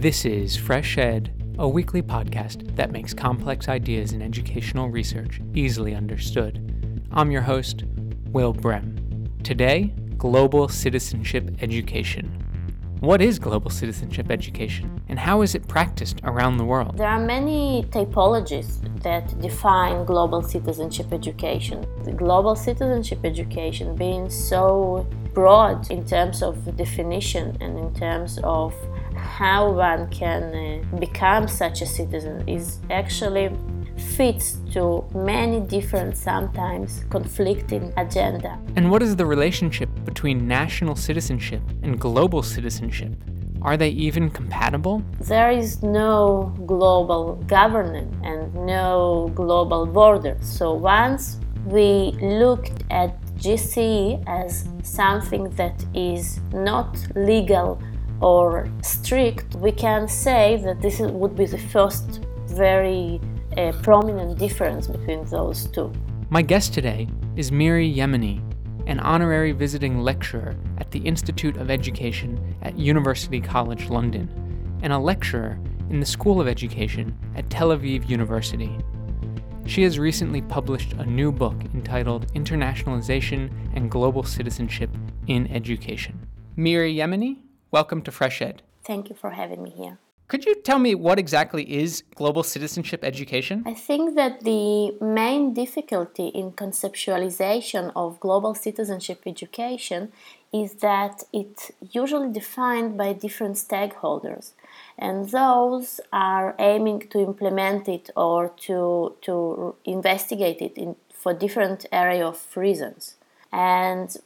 This is Fresh Ed, a weekly podcast that makes complex ideas in educational research easily understood. I'm your host, Will Brehm. Today, Global Citizenship Education. What is global citizenship education and how is it practiced around the world? There are many typologies that define global citizenship education. The global citizenship education being so broad in terms of definition and in terms of how one can uh, become such a citizen is actually fits to many different, sometimes conflicting agenda. And what is the relationship between national citizenship and global citizenship? Are they even compatible? There is no global governance and no global borders. So once we looked at GCE as something that is not legal or strict, we can say that this would be the first very a prominent difference between those two. My guest today is Miri Yemini, an honorary visiting lecturer at the Institute of Education at University College London, and a lecturer in the School of Education at Tel Aviv University. She has recently published a new book entitled Internationalization and Global Citizenship in Education. Miri Yemini, welcome to Fresh Ed. Thank you for having me here. Could you tell me what exactly is global citizenship education? I think that the main difficulty in conceptualization of global citizenship education is that it's usually defined by different stakeholders and those are aiming to implement it or to, to investigate it in, for different area of reasons and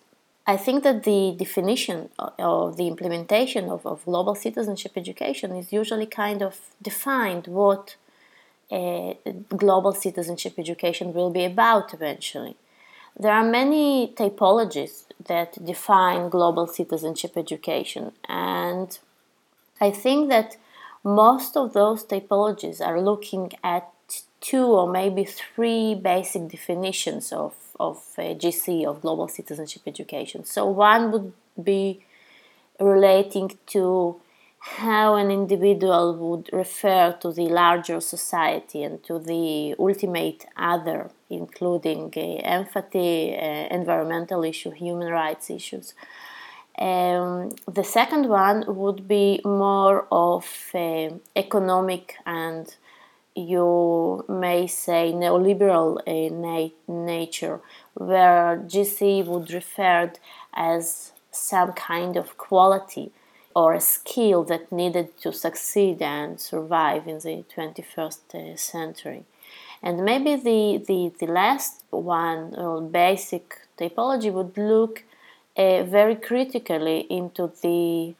I think that the definition or the implementation of, of global citizenship education is usually kind of defined what uh, global citizenship education will be about eventually. There are many typologies that define global citizenship education, and I think that most of those typologies are looking at two or maybe three basic definitions of of uh, GC, of Global Citizenship Education. So one would be relating to how an individual would refer to the larger society and to the ultimate other, including uh, empathy, uh, environmental issues, human rights issues. Um, the second one would be more of uh, economic and you may say neoliberal uh, na- nature, where GC would refer as some kind of quality or a skill that needed to succeed and survive in the 21st uh, century. And maybe the, the, the last one, or basic typology, would look uh, very critically into the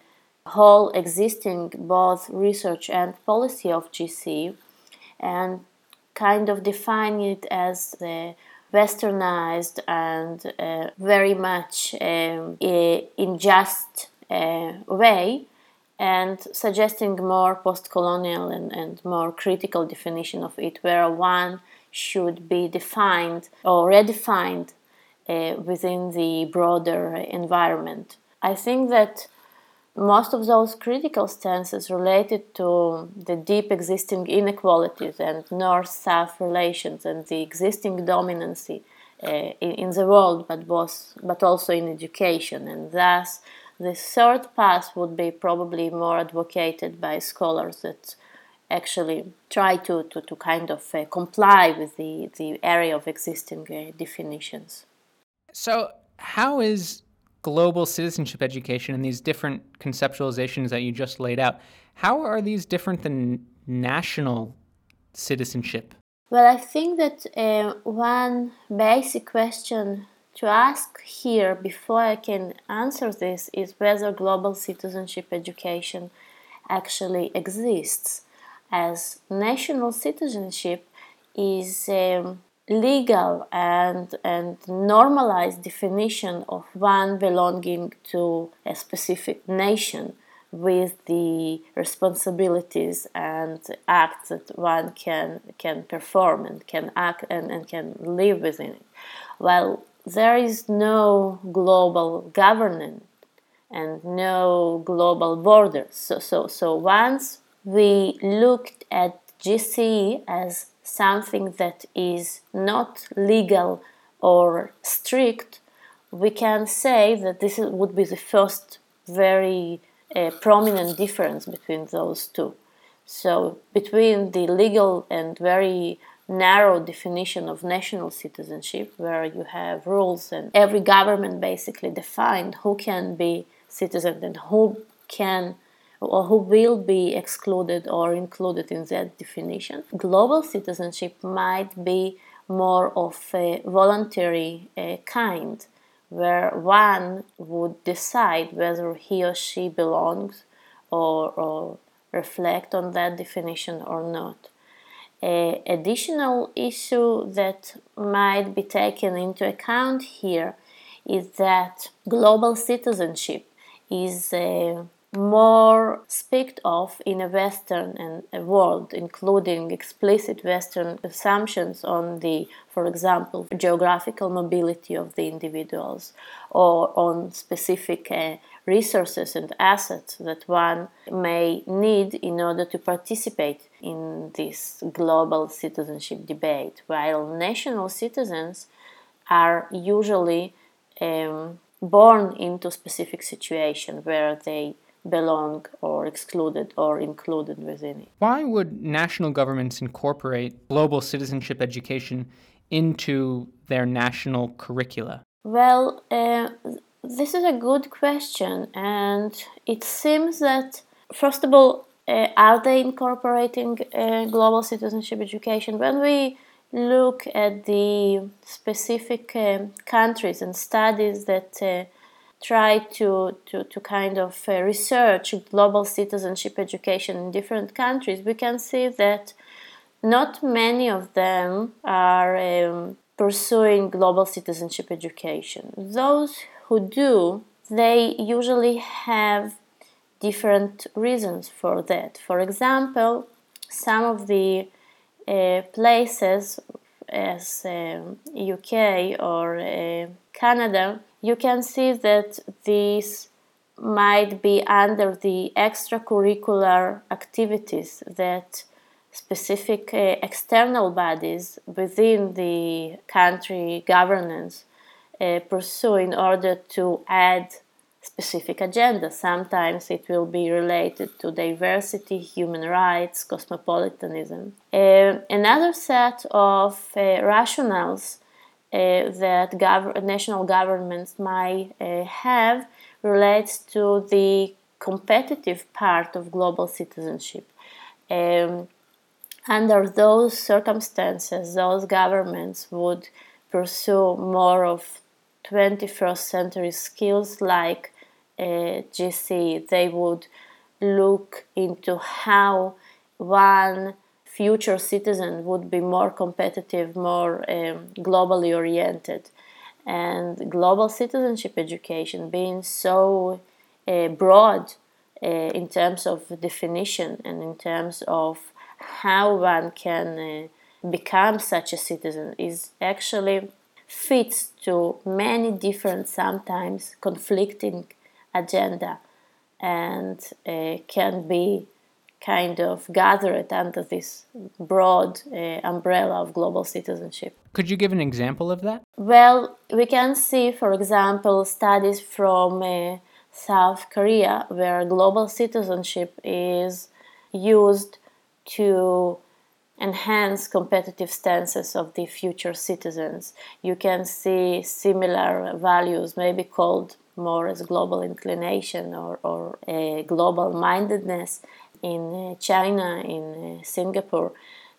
whole existing both research and policy of GC and kind of define it as the westernized and uh, very much um, in just uh, way and suggesting more post-colonial and, and more critical definition of it where one should be defined or redefined uh, within the broader environment. I think that most of those critical stances related to the deep existing inequalities and north south relations and the existing dominancy uh, in, in, the world, but, both, but also in education. And thus, the third path would be probably more advocated by scholars that actually try to, to, to kind of uh, comply with the, the area of existing uh, definitions. So, how is global citizenship education and these different conceptualizations that you just laid out, how are these different than national citizenship? Well, I think that uh, one basic question to ask here before I can answer this is whether global citizenship education actually exists, as national citizenship is um, legal and, and normalized definition of one belonging to a specific nation with the responsibilities and acts that one can can perform and can act and, and can live within it. While there is no global governance and no global borders. So, so, so once we looked at GCE as something that is not legal or strict, we can say that this would be the first very uh, prominent difference between those two. So, between the legal and very narrow definition of national citizenship, where you have rules and every government basically defined who can be citizen and who can or who will be excluded or included in that definition. Global citizenship might be more of a voluntary uh, kind, where one would decide whether he or she belongs or, or reflect on that definition or not. A additional issue that might be taken into account here is that global citizenship is uh, more speak of in a Western world, including explicit Western assumptions on the, for example, geographical mobility of the individuals or on specific uh, resources and assets that one may need in order to participate in this global citizenship debate, while national citizens are usually um, born into specific situation where they belong or excluded or included within it. Why would national governments incorporate global citizenship education into their national curricula? Well, uh, this is a good question, and it seems that, first of all, uh, are they incorporating uh, global citizenship education? When we look at the specific uh, countries and studies that uh, try to, to, to kind of uh, research global citizenship education in different countries, we can see that not many of them are um, pursuing global citizenship education. Those who do, they usually have different reasons for that. For example, some of the uh, places as UK or uh, Canada you can see that these might be under the extracurricular activities that specific uh, external bodies within the country governance uh, pursue in order to add specific agenda. Sometimes it will be related to diversity, human rights, cosmopolitanism. Uh, another set of uh, rationales uh, that gov- national governments might uh, have relates to the competitive part of global citizenship. Um, under those circumstances, those governments would pursue more of 21st century skills like uh, GC. They would look into how one future citizen would be more competitive, more um, globally oriented. And global citizenship education being so uh, broad uh, in terms of definition and in terms of how one can uh, become such a citizen is actually fits to many different, sometimes conflicting agenda and uh, can be kind of gathered under this broad uh, umbrella of global citizenship. Could you give an example of that? Well, we can see, for example, studies from uh, South Korea where global citizenship is used to enhance competitive stances of the future citizens. You can see similar values, maybe called more as global inclination or, or a global mindedness in uh, China, in uh, Singapore.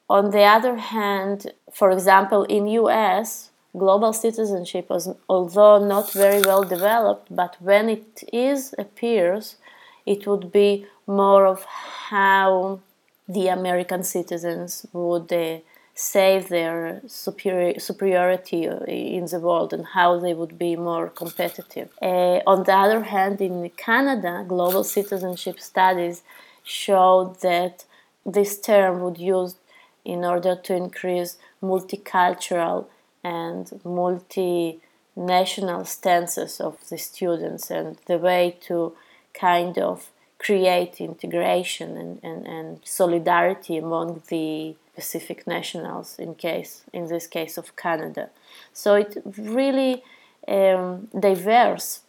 On the other hand, for example, in US, global citizenship was although not very well developed, but when it is appears, it would be more of how the American citizens would uh, save their superior, superiority in the world and how they would be more competitive. Uh, on the other hand, in Canada, global citizenship studies showed that this term would use in order to increase multicultural and multinational stances of the students and the way to kind of create integration and, and, and solidarity among the Pacific nationals in case in this case of Canada. So it really um, diverse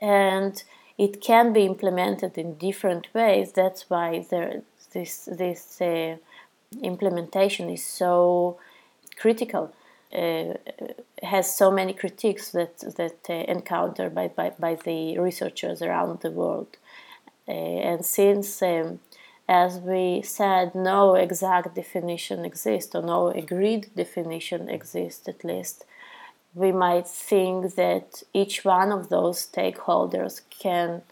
and it can be implemented in different ways. That's why there, this this uh, implementation is so critical. Uh, has so many critiques that that uh, encountered by, by, by the researchers around the world. Uh, and since, um, as we said, no exact definition exists, or no agreed definition exists at least, we might think that each one of those stakeholders can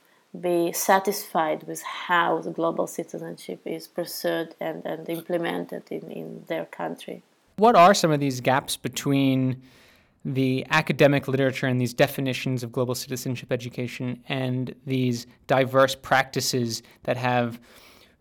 be satisfied with how the global citizenship is pursued and, and implemented in, in their country. What are some of these gaps between the academic literature and these definitions of global citizenship education and these diverse practices that have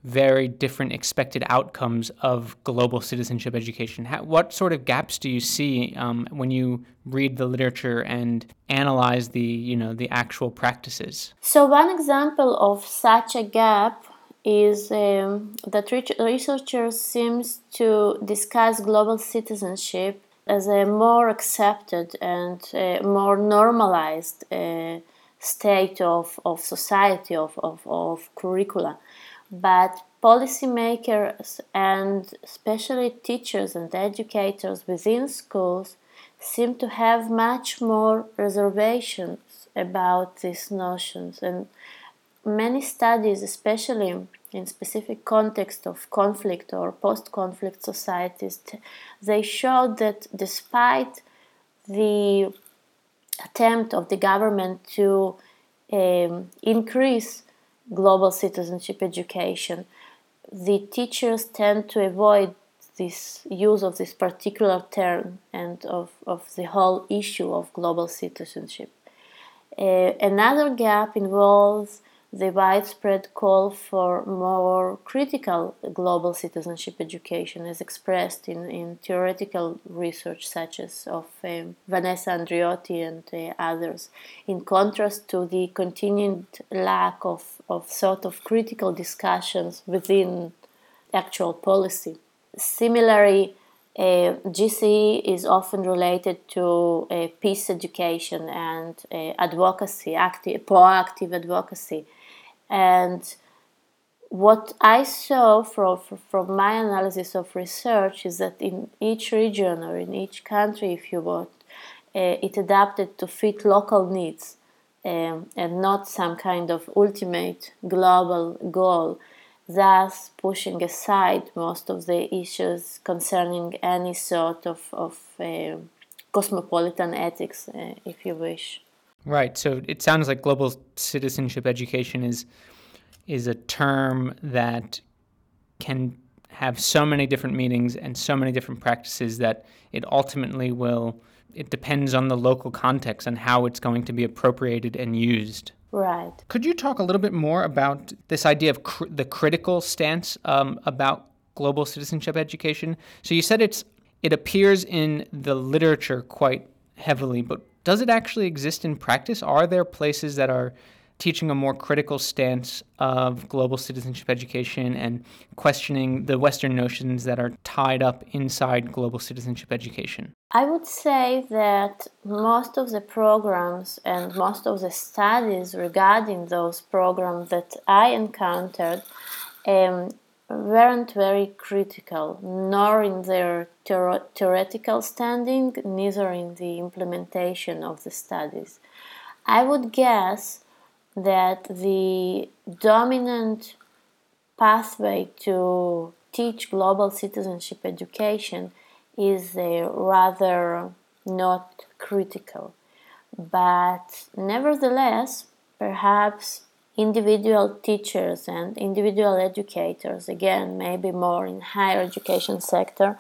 very different expected outcomes of global citizenship education. How, what sort of gaps do you see um, when you read the literature and analyze the you know the actual practices? So one example of such a gap is um, that researchers seems to discuss global citizenship as a more accepted and more normalized uh, state of, of society, of, of, of curricula. But policymakers and especially teachers and educators within schools seem to have much more reservations about these notions and many studies especially in specific context of conflict or post-conflict societies, they showed that despite the attempt of the government to um, increase global citizenship education, the teachers tend to avoid this use of this particular term and of, of the whole issue of global citizenship. Uh, another gap involves the widespread call for more critical global citizenship education is expressed in, in theoretical research such as of um, Vanessa Andreotti and uh, others, in contrast to the continued lack of, of sort of critical discussions within actual policy. Similarly, uh, GCE is often related to uh, peace education and uh, advocacy, active, proactive advocacy and what I saw from, from my analysis of research is that in each region or in each country, if you want, uh, it adapted to fit local needs um, and not some kind of ultimate global goal, thus pushing aside most of the issues concerning any sort of, of uh, cosmopolitan ethics, uh, if you wish. Right. So it sounds like global citizenship education is is a term that can have so many different meanings and so many different practices that it ultimately will it depends on the local context and how it's going to be appropriated and used. Right. Could you talk a little bit more about this idea of cr- the critical stance um, about global citizenship education? So you said it's it appears in the literature quite heavily, but does it actually exist in practice? Are there places that are teaching a more critical stance of global citizenship education and questioning the Western notions that are tied up inside global citizenship education? I would say that most of the programs and most of the studies regarding those programs that I encountered um, weren't very critical, nor in their theoretical standing, neither in the implementation of the studies. I would guess that the dominant pathway to teach global citizenship education is uh, rather not critical. But nevertheless, perhaps individual teachers and individual educators, again, maybe more in higher education sector,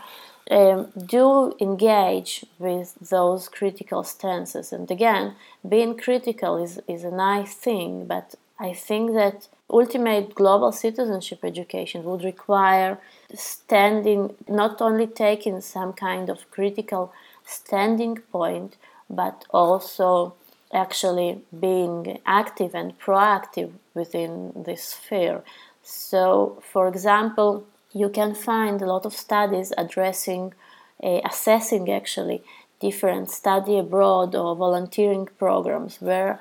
um, do engage with those critical stances. And again, being critical is, is a nice thing, but I think that ultimate global citizenship education would require standing, not only taking some kind of critical standing point, but also actually being active and proactive within this sphere. So, for example, you can find a lot of studies addressing, uh, assessing actually different study abroad or volunteering programs where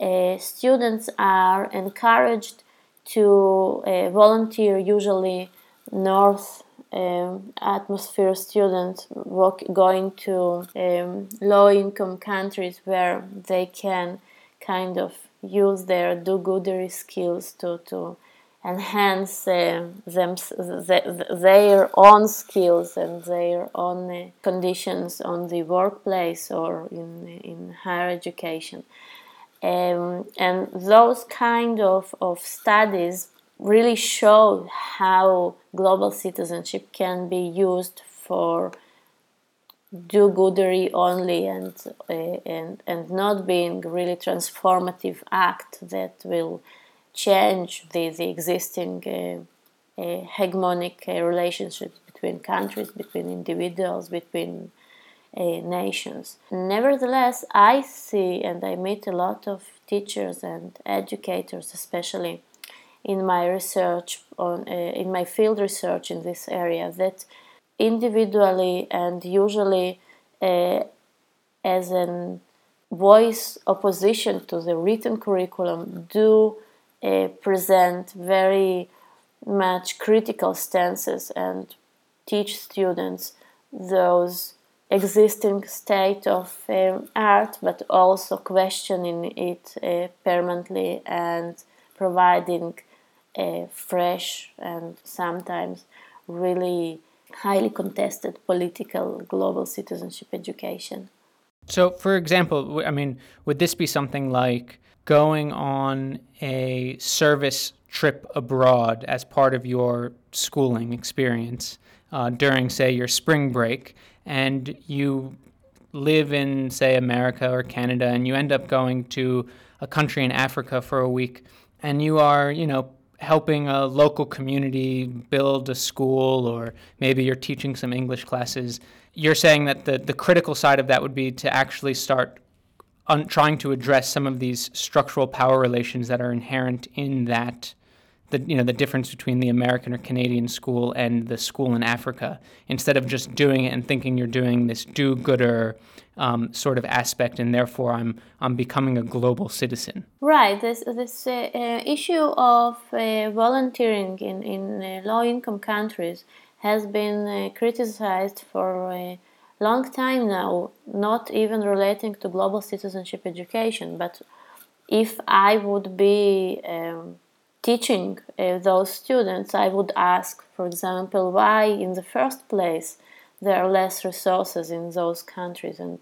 uh, students are encouraged to uh, volunteer, usually North um, atmosphere students work, going to um, low income countries where they can kind of use their do goodery skills to, to enhance uh, them, the, their own skills and their own uh, conditions on the workplace or in, in higher education. Um, and those kind of, of studies really show how global citizenship can be used for do-goodery only and, uh, and, and not being really transformative act that will change the, the existing uh, uh, hegemonic relationships between countries, between individuals, between nations. Nevertheless, I see and I meet a lot of teachers and educators, especially in my research on uh, in my field research in this area that individually and usually uh, as an voice opposition to the written curriculum do uh, present very much critical stances and teach students those existing state of um, art but also questioning it uh, permanently and providing a fresh and sometimes really highly contested political global citizenship education. So, for example, I mean, would this be something like going on a service trip abroad as part of your schooling experience uh, during, say, your spring break, and you live in, say, America or Canada, and you end up going to a country in Africa for a week, and you are, you know, helping a local community build a school, or maybe you're teaching some English classes, you're saying that the, the critical side of that would be to actually start un- trying to address some of these structural power relations that are inherent in that the you know the difference between the American or Canadian school and the school in Africa. Instead of just doing it and thinking you're doing this do-gooder um, sort of aspect and therefore I'm I'm becoming a global citizen. Right. This this uh, issue of uh, volunteering in in uh, low-income countries has been uh, criticized for a long time now. Not even relating to global citizenship education, but if I would be um, teaching uh, those students, I would ask, for example, why in the first place there are less resources in those countries. And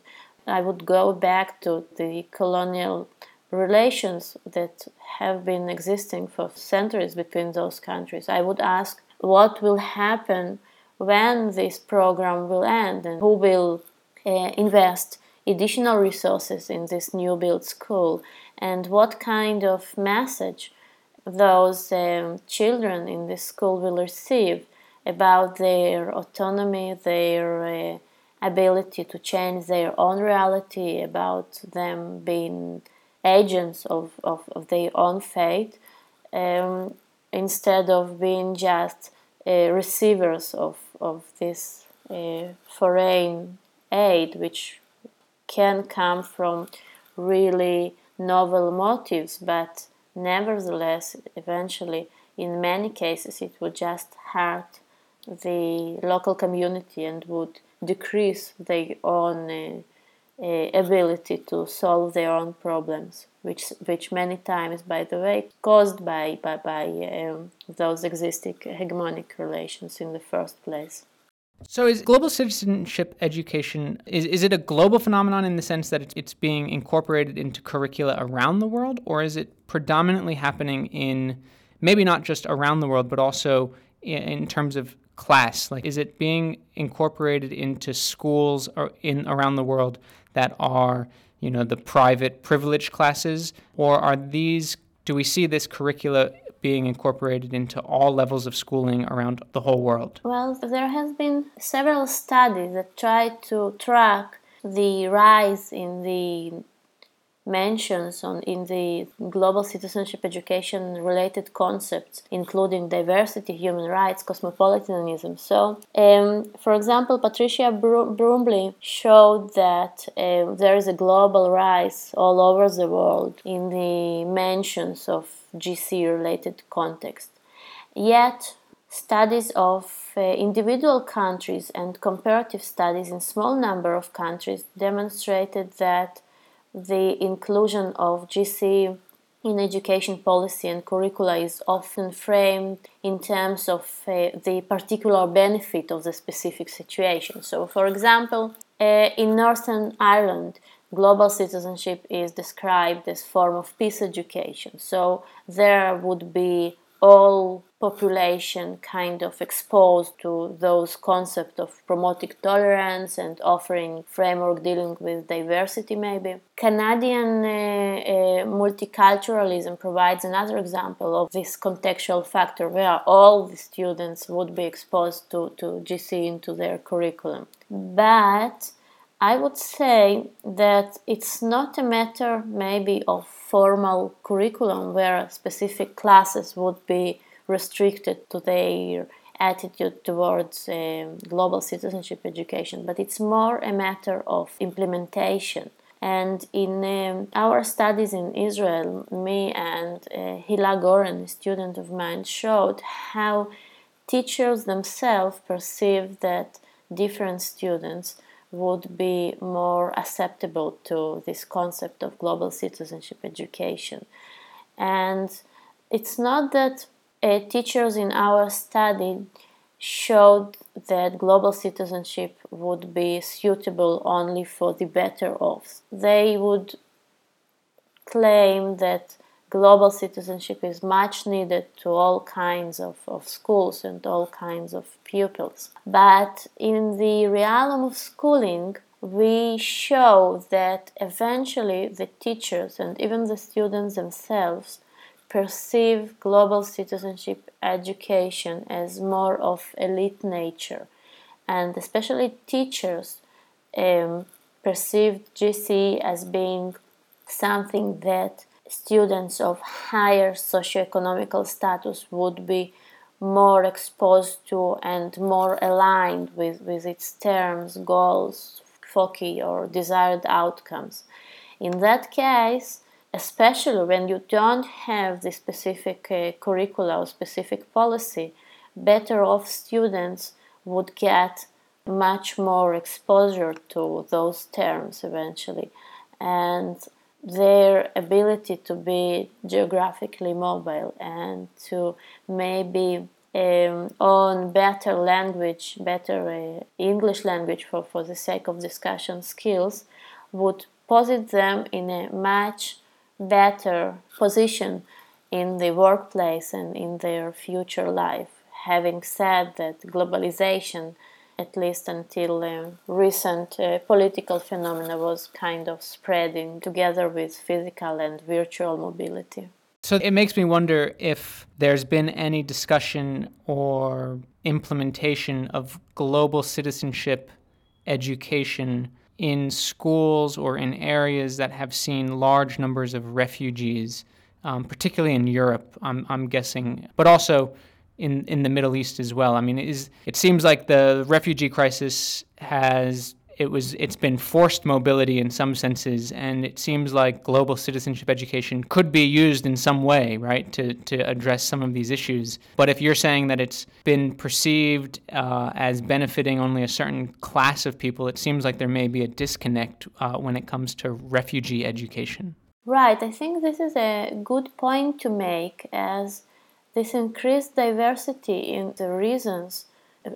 I would go back to the colonial relations that have been existing for centuries between those countries. I would ask what will happen when this program will end and who will uh, invest additional resources in this new built school and what kind of message those um, children in this school will receive about their autonomy, their uh, ability to change their own reality, about them being agents of, of, of their own fate, um, instead of being just uh, receivers of, of this uh, foreign aid, which can come from really novel motives, but Nevertheless, eventually, in many cases, it would just hurt the local community and would decrease their own uh, uh, ability to solve their own problems, which which many times, by the way, caused by by, by um, those existing hegemonic relations in the first place. So, is global citizenship education is, is it a global phenomenon in the sense that it's being incorporated into curricula around the world, or is it predominantly happening in maybe not just around the world, but also in, in terms of class? Like, is it being incorporated into schools or in around the world that are you know the private privileged classes, or are these? Do we see this curricula being incorporated into all levels of schooling around the whole world? Well, there has been several studies that try to track the rise in the mentions on in the global citizenship education related concepts, including diversity, human rights, cosmopolitanism. So, um, for example, Patricia Bromley showed that uh, there is a global rise all over the world in the mentions of GC related context. Yet, studies of uh, individual countries and comparative studies in small number of countries demonstrated that the inclusion of GC in education policy and curricula is often framed in terms of uh, the particular benefit of the specific situation. So, for example, uh, in Northern Ireland, global citizenship is described as form of peace education. So, there would be all population kind of exposed to those concepts of promoting tolerance and offering framework dealing with diversity maybe. Canadian uh, uh, multiculturalism provides another example of this contextual factor where all the students would be exposed to, to gc into their curriculum. But I would say that it's not a matter maybe of formal curriculum where specific classes would be restricted to their attitude towards uh, global citizenship education, but it's more a matter of implementation. And in um, our studies in Israel, me and uh, Hila Goren, a student of mine, showed how teachers themselves perceive that different students would be more acceptable to this concept of global citizenship education. And it's not that uh, teachers in our study showed that global citizenship would be suitable only for the better off. They would claim that global citizenship is much needed to all kinds of, of schools and all kinds of pupils. But in the realm of schooling, we show that eventually the teachers and even the students themselves perceive global citizenship education as more of elite nature, and especially teachers um, GC as being something that students of higher socioeconomical status would be more exposed to and more aligned with, with its terms, goals, foci, or desired outcomes. In that case, especially when you don't have the specific uh, curricula or specific policy, better off students would get much more exposure to those terms eventually. And their ability to be geographically mobile and to maybe um, on better language, better uh, English language for, for the sake of discussion skills would posit them in a much better position in the workplace and in their future life. Having said that, globalization, at least until uh, recent uh, political phenomena, was kind of spreading together with physical and virtual mobility. So it makes me wonder if there's been any discussion or implementation of global citizenship education in schools or in areas that have seen large numbers of refugees, um, particularly in Europe, I'm, I'm guessing, but also in, in the Middle East as well. I mean, it, is, it seems like the refugee crisis has it was it's been forced mobility in some senses, and it seems like global citizenship education could be used in some way, right, to to address some of these issues. But if you're saying that it's been perceived uh, as benefiting only a certain class of people, it seems like there may be a disconnect uh, when it comes to refugee education. Right. I think this is a good point to make as this increased diversity in the reasons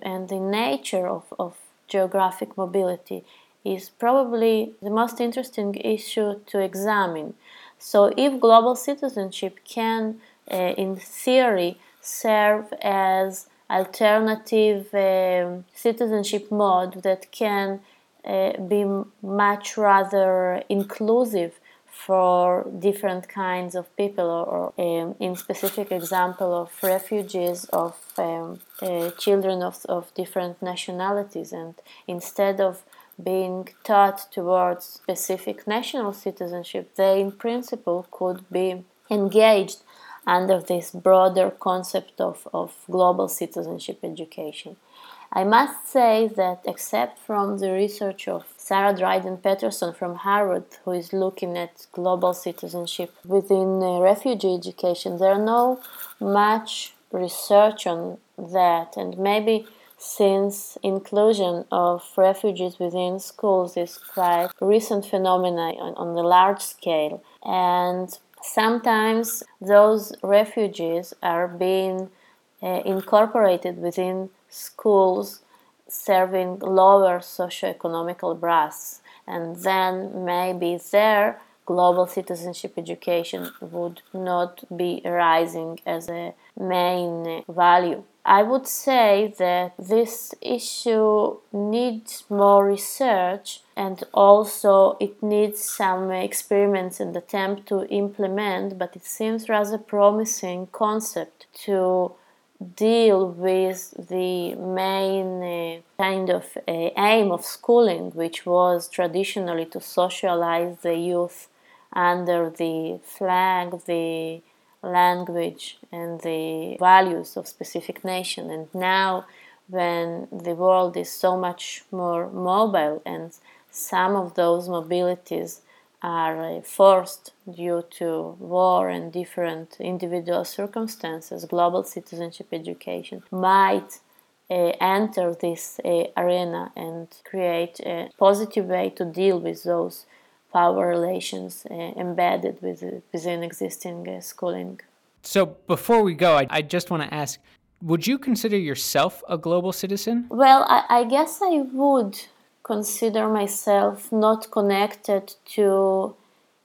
and the nature of, of geographic mobility is probably the most interesting issue to examine. So, if global citizenship can, uh, in theory, serve as alternative um, citizenship mode that can uh, be much rather inclusive for different kinds of people or, um, in specific example of refugees of um, uh, children of, of different nationalities and instead of being taught towards specific national citizenship, they in principle could be engaged under this broader concept of, of global citizenship education. I must say that, except from the research of Sarah Dryden Peterson from Harvard, who is looking at global citizenship within uh, refugee education, there are no much research on that, and maybe since inclusion of refugees within schools is quite recent phenomena on, on the large scale. And sometimes those refugees are being uh, incorporated within schools serving lower socioeconomical brass, and then maybe there global citizenship education would not be rising as a main value. I would say that this issue needs more research and also it needs some experiments and attempt to implement, but it seems rather promising concept to deal with the main uh, kind of uh, aim of schooling, which was traditionally to socialize the youth under the flag, the language, and the values of specific nation. And now, when the world is so much more mobile and some of those mobilities are forced due to war and different individual circumstances, global citizenship education might uh, enter this uh, arena and create a positive way to deal with those power relations uh, embedded with, within existing uh, schooling. So, before we go, I, I just want to ask would you consider yourself a global citizen? Well, I, I guess I would consider myself not connected to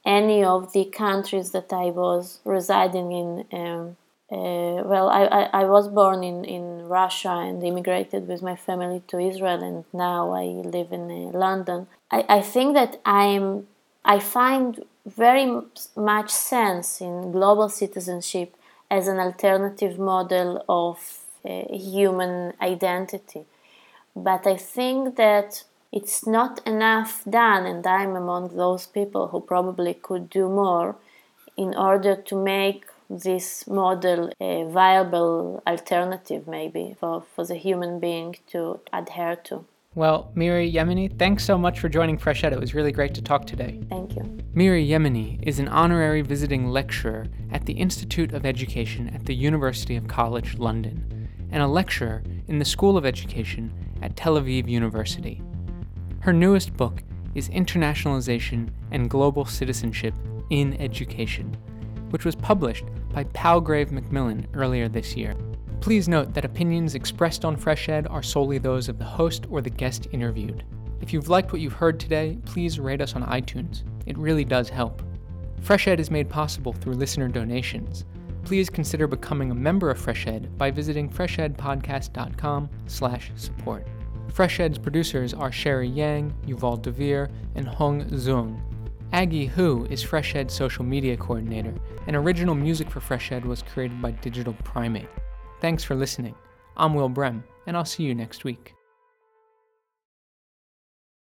any of the countries that I was residing in. Um, uh, well, I, I, I, was born in, in Russia and immigrated with my family to Israel, and now I live in uh, London. I, I think that I'm I find very much sense in global citizenship as an alternative model of uh, human identity. But I think that it's not enough done, and I'm among those people who probably could do more in order to make this model a viable alternative, maybe, for, for the human being to adhere to. Well, Miri Yemini, thanks so much for joining Fresh Ed. It was really great to talk today. Thank you. Miri Yemini is an honorary visiting lecturer at the Institute of Education at the University of College London and a lecturer in the School of Education at Tel Aviv University. Her newest book is Internationalization and Global Citizenship in Education, which was published by Palgrave Macmillan earlier this year. Please note that opinions expressed on Fresh Ed are solely those of the host or the guest interviewed. If you've liked what you've heard today, please rate us on iTunes. It really does help. Fresh Ed is made possible through listener donations. Please consider becoming a member of Fresh Ed by visiting freshedpodcast.com/support. Fresh Ed's producers are Sherry Yang, Yuval Devere, and Hong Zung. Aggie Hu is Fresh Ed's social media coordinator, and original music for Fresh Ed was created by Digital Primate. Thanks for listening. I'm Will Brehm, and I'll see you next week.